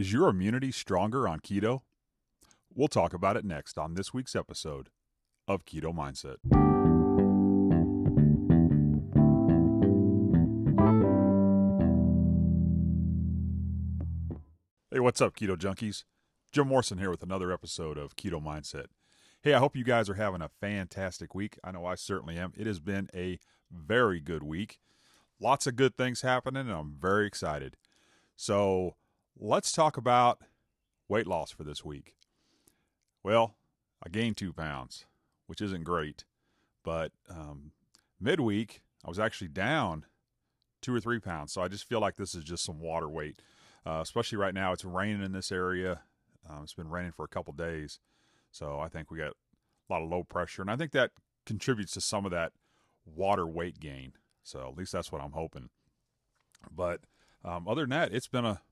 Is your immunity stronger on keto? We'll talk about it next on this week's episode of Keto Mindset. Hey, what's up, Keto Junkies? Jim Morrison here with another episode of Keto Mindset. Hey, I hope you guys are having a fantastic week. I know I certainly am. It has been a very good week. Lots of good things happening, and I'm very excited. So, let's talk about weight loss for this week. Well, I gained two pounds, which isn't great, but um, midweek I was actually down two or three pounds. So I just feel like this is just some water weight, uh, especially right now. It's raining in this area. Um, it's been raining for a couple days, so I think we got a lot of low pressure, and I think that contributes to some of that water weight gain. So at least that's what I'm hoping. But um, other than that, it's been a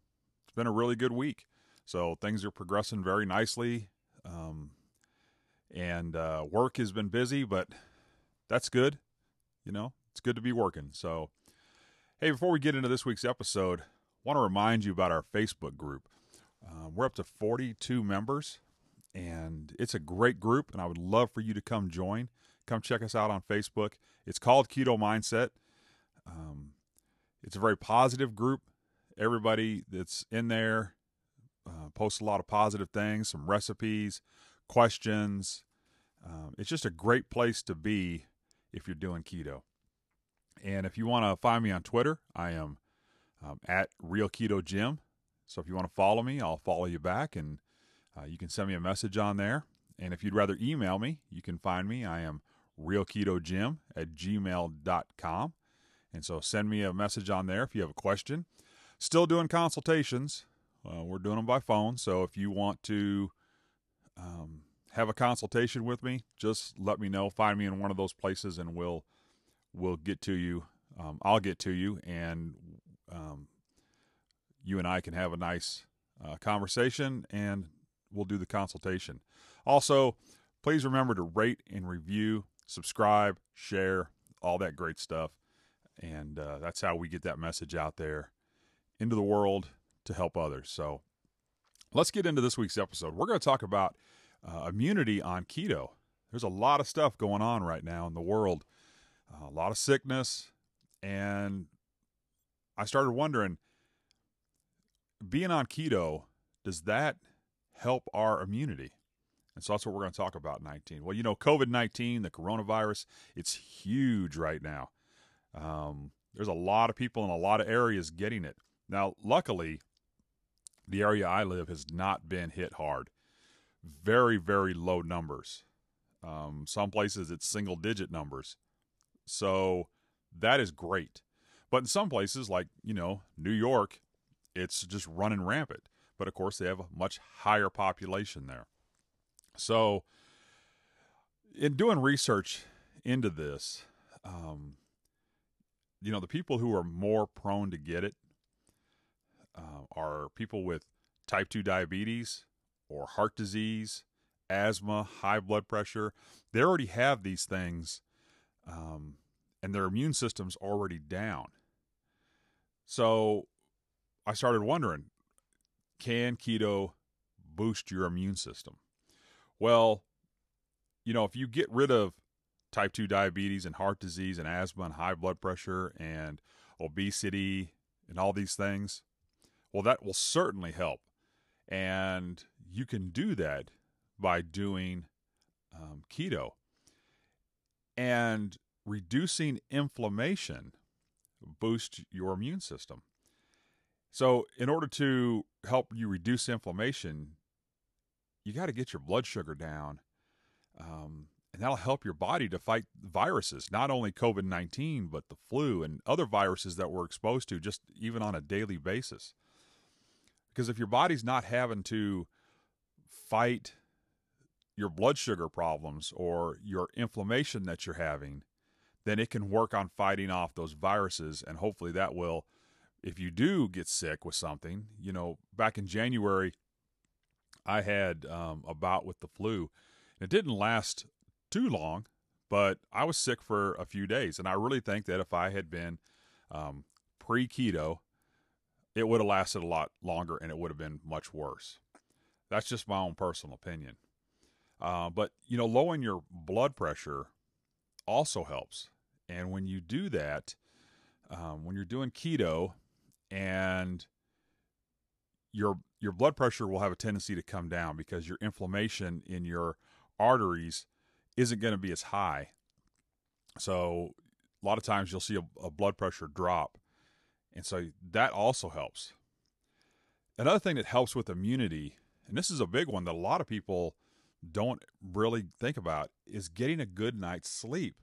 been a really good week. So things are progressing very nicely. Um, and uh, work has been busy, but that's good. You know, it's good to be working. So, hey, before we get into this week's episode, I want to remind you about our Facebook group. Uh, we're up to 42 members, and it's a great group, and I would love for you to come join. Come check us out on Facebook. It's called Keto Mindset. Um, it's a very positive group. Everybody that's in there uh, posts a lot of positive things, some recipes, questions. Um, it's just a great place to be if you're doing keto. And if you want to find me on Twitter, I am um, at Real Keto Jim. So if you want to follow me, I'll follow you back, and uh, you can send me a message on there. And if you'd rather email me, you can find me. I am realketojim at gmail.com. And so send me a message on there if you have a question. Still doing consultations. Uh, we're doing them by phone. So if you want to um, have a consultation with me, just let me know. Find me in one of those places, and we'll we'll get to you. Um, I'll get to you, and um, you and I can have a nice uh, conversation, and we'll do the consultation. Also, please remember to rate and review, subscribe, share, all that great stuff, and uh, that's how we get that message out there into the world to help others. So let's get into this week's episode. We're going to talk about uh, immunity on keto. There's a lot of stuff going on right now in the world, uh, a lot of sickness. And I started wondering being on keto, does that help our immunity? And so that's what we're going to talk about 19. Well, you know, COVID 19, the coronavirus, it's huge right now. Um, there's a lot of people in a lot of areas getting it. Now, luckily, the area I live has not been hit hard. Very, very low numbers. Um, some places it's single digit numbers. So that is great. But in some places, like, you know, New York, it's just running rampant. But of course, they have a much higher population there. So, in doing research into this, um, you know, the people who are more prone to get it uh, are people with type 2 diabetes or heart disease, asthma, high blood pressure. They already have these things um, and their immune system's already down. So I started wondering can keto boost your immune system? Well, you know, if you get rid of type 2 diabetes and heart disease and asthma and high blood pressure and obesity and all these things, well, that will certainly help. And you can do that by doing um, keto. And reducing inflammation boosts your immune system. So, in order to help you reduce inflammation, you got to get your blood sugar down. Um, and that'll help your body to fight viruses, not only COVID 19, but the flu and other viruses that we're exposed to just even on a daily basis. Because if your body's not having to fight your blood sugar problems or your inflammation that you're having, then it can work on fighting off those viruses. And hopefully that will, if you do get sick with something, you know, back in January, I had um, a bout with the flu. It didn't last too long, but I was sick for a few days. And I really think that if I had been um, pre keto, it would have lasted a lot longer and it would have been much worse. That's just my own personal opinion. Uh, but, you know, lowering your blood pressure also helps. And when you do that, um, when you're doing keto and your your blood pressure will have a tendency to come down because your inflammation in your arteries isn't going to be as high. So a lot of times you'll see a, a blood pressure drop. And so that also helps. Another thing that helps with immunity, and this is a big one that a lot of people don't really think about, is getting a good night's sleep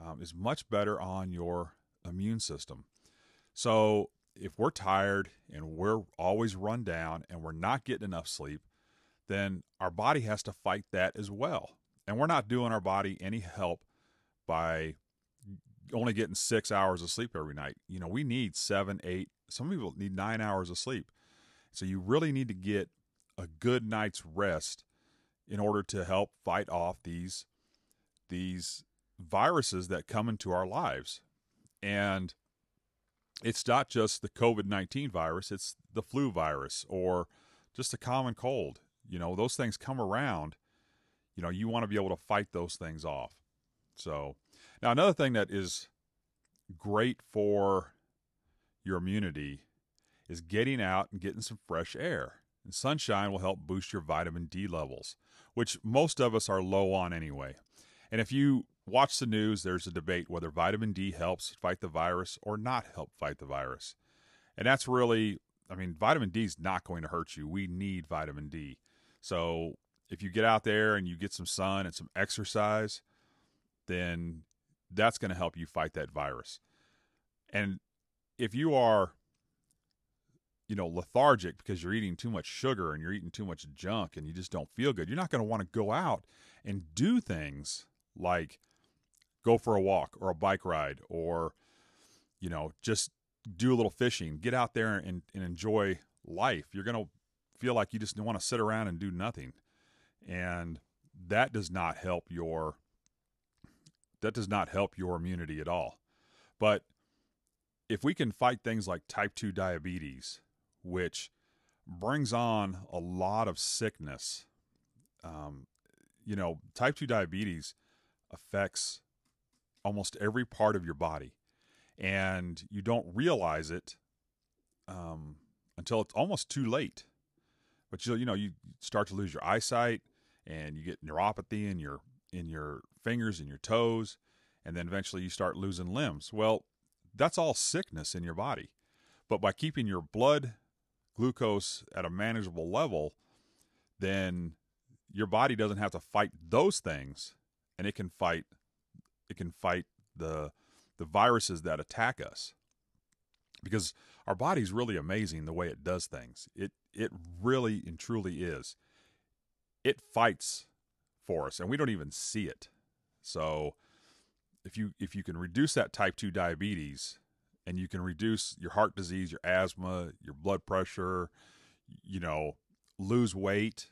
um, is much better on your immune system. So if we're tired and we're always run down and we're not getting enough sleep, then our body has to fight that as well. And we're not doing our body any help by only getting six hours of sleep every night. You know, we need seven, eight, some people need nine hours of sleep. So you really need to get a good night's rest in order to help fight off these these viruses that come into our lives. And it's not just the COVID 19 virus, it's the flu virus or just a common cold. You know, those things come around. You know, you want to be able to fight those things off. So, now another thing that is great for your immunity is getting out and getting some fresh air. And sunshine will help boost your vitamin D levels, which most of us are low on anyway. And if you watch the news, there's a debate whether vitamin D helps fight the virus or not help fight the virus. And that's really, I mean, vitamin D is not going to hurt you. We need vitamin D. So if you get out there and you get some sun and some exercise, then that's going to help you fight that virus. And if you are, you know, lethargic because you're eating too much sugar and you're eating too much junk and you just don't feel good, you're not going to want to go out and do things like go for a walk or a bike ride or you know just do a little fishing get out there and, and enjoy life you're going to feel like you just want to sit around and do nothing and that does not help your that does not help your immunity at all but if we can fight things like type 2 diabetes which brings on a lot of sickness um, you know type 2 diabetes affects almost every part of your body, and you don't realize it um, until it's almost too late. But you you know you start to lose your eyesight, and you get neuropathy in your in your fingers and your toes, and then eventually you start losing limbs. Well, that's all sickness in your body. But by keeping your blood glucose at a manageable level, then your body doesn't have to fight those things and it can fight it can fight the the viruses that attack us because our body's really amazing the way it does things it it really and truly is it fights for us and we don't even see it so if you if you can reduce that type 2 diabetes and you can reduce your heart disease your asthma your blood pressure you know lose weight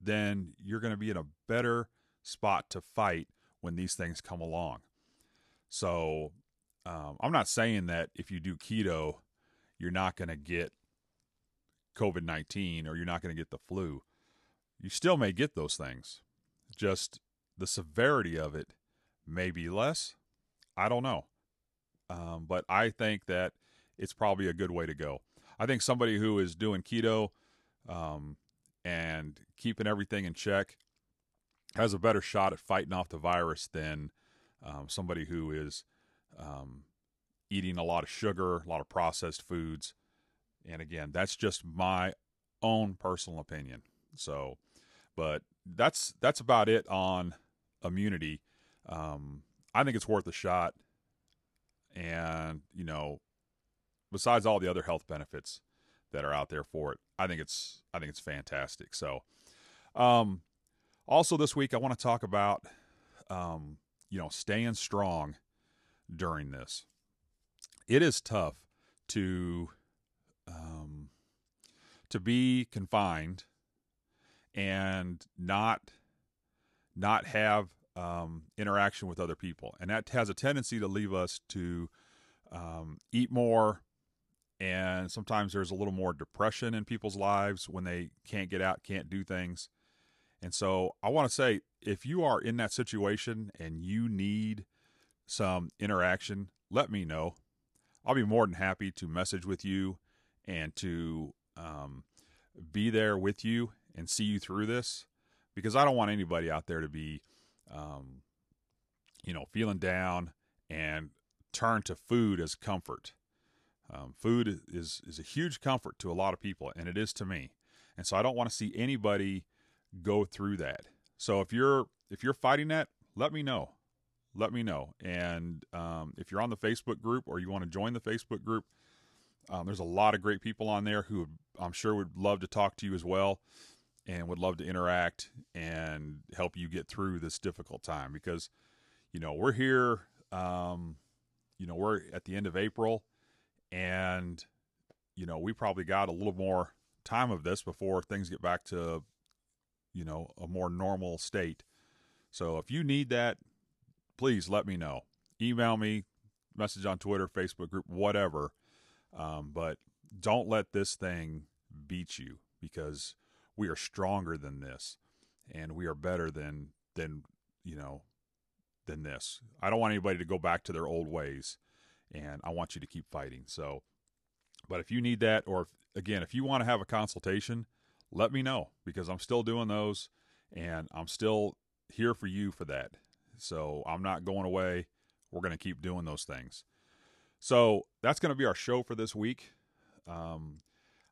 then you're going to be in a better spot to fight when these things come along. So um, I'm not saying that if you do keto, you're not going to get COVID 19 or you're not going to get the flu. You still may get those things. Just the severity of it may be less. I don't know. Um, but I think that it's probably a good way to go. I think somebody who is doing keto um, and keeping everything in check has a better shot at fighting off the virus than um, somebody who is um, eating a lot of sugar, a lot of processed foods. And again, that's just my own personal opinion. So, but that's that's about it on immunity. Um, I think it's worth a shot, and you know, besides all the other health benefits that are out there for it, I think it's I think it's fantastic. So, um, also, this week, I want to talk about, um, you know, staying strong during this. It is tough to um, to be confined and not not have um, interaction with other people, and that has a tendency to leave us to um, eat more and sometimes there's a little more depression in people's lives when they can't get out, can't do things. And so I want to say if you are in that situation and you need some interaction, let me know. I'll be more than happy to message with you and to um, be there with you and see you through this because I don't want anybody out there to be, um, you know, feeling down and turn to food as comfort. Um, food is is a huge comfort to a lot of people, and it is to me. And so I don't want to see anybody go through that. So if you're if you're fighting that, let me know. Let me know. And um, if you're on the Facebook group or you want to join the Facebook group, um, there's a lot of great people on there who I'm sure would love to talk to you as well and would love to interact and help you get through this difficult time because, you know, we're here, um, you know, we're at the end of April and, you know, we probably got a little more time of this before things get back to, you know, a more normal state. So if you need that, please let me know. Email me, message on Twitter, Facebook group, whatever. Um, but don't let this thing beat you because we are stronger than this and we are better than than you know than this. I don't want anybody to go back to their old ways and I want you to keep fighting. So but if you need that or if, again, if you want to have a consultation, let me know because I'm still doing those and I'm still here for you for that. So I'm not going away. We're going to keep doing those things. So that's going to be our show for this week. Um,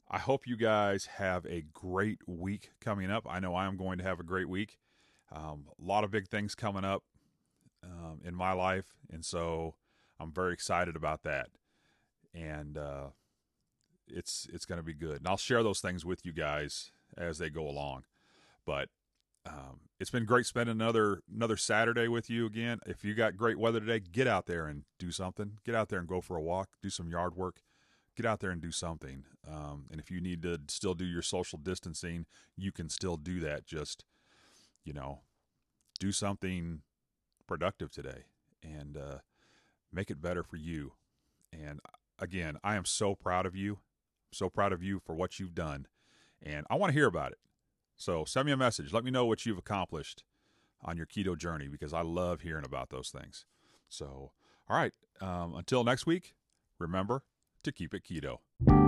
I hope you guys have a great week coming up. I know I am going to have a great week. Um, a lot of big things coming up um, in my life, and so I'm very excited about that. And uh, it's it's going to be good, and I'll share those things with you guys as they go along. But um, it's been great spending another another Saturday with you again. If you got great weather today, get out there and do something. Get out there and go for a walk, do some yard work. Get out there and do something. Um, and if you need to still do your social distancing, you can still do that. Just you know, do something productive today and uh, make it better for you. And again, I am so proud of you. So proud of you for what you've done, and I want to hear about it. So send me a message. Let me know what you've accomplished on your keto journey because I love hearing about those things. So, all right. Um, until next week, remember to keep it keto.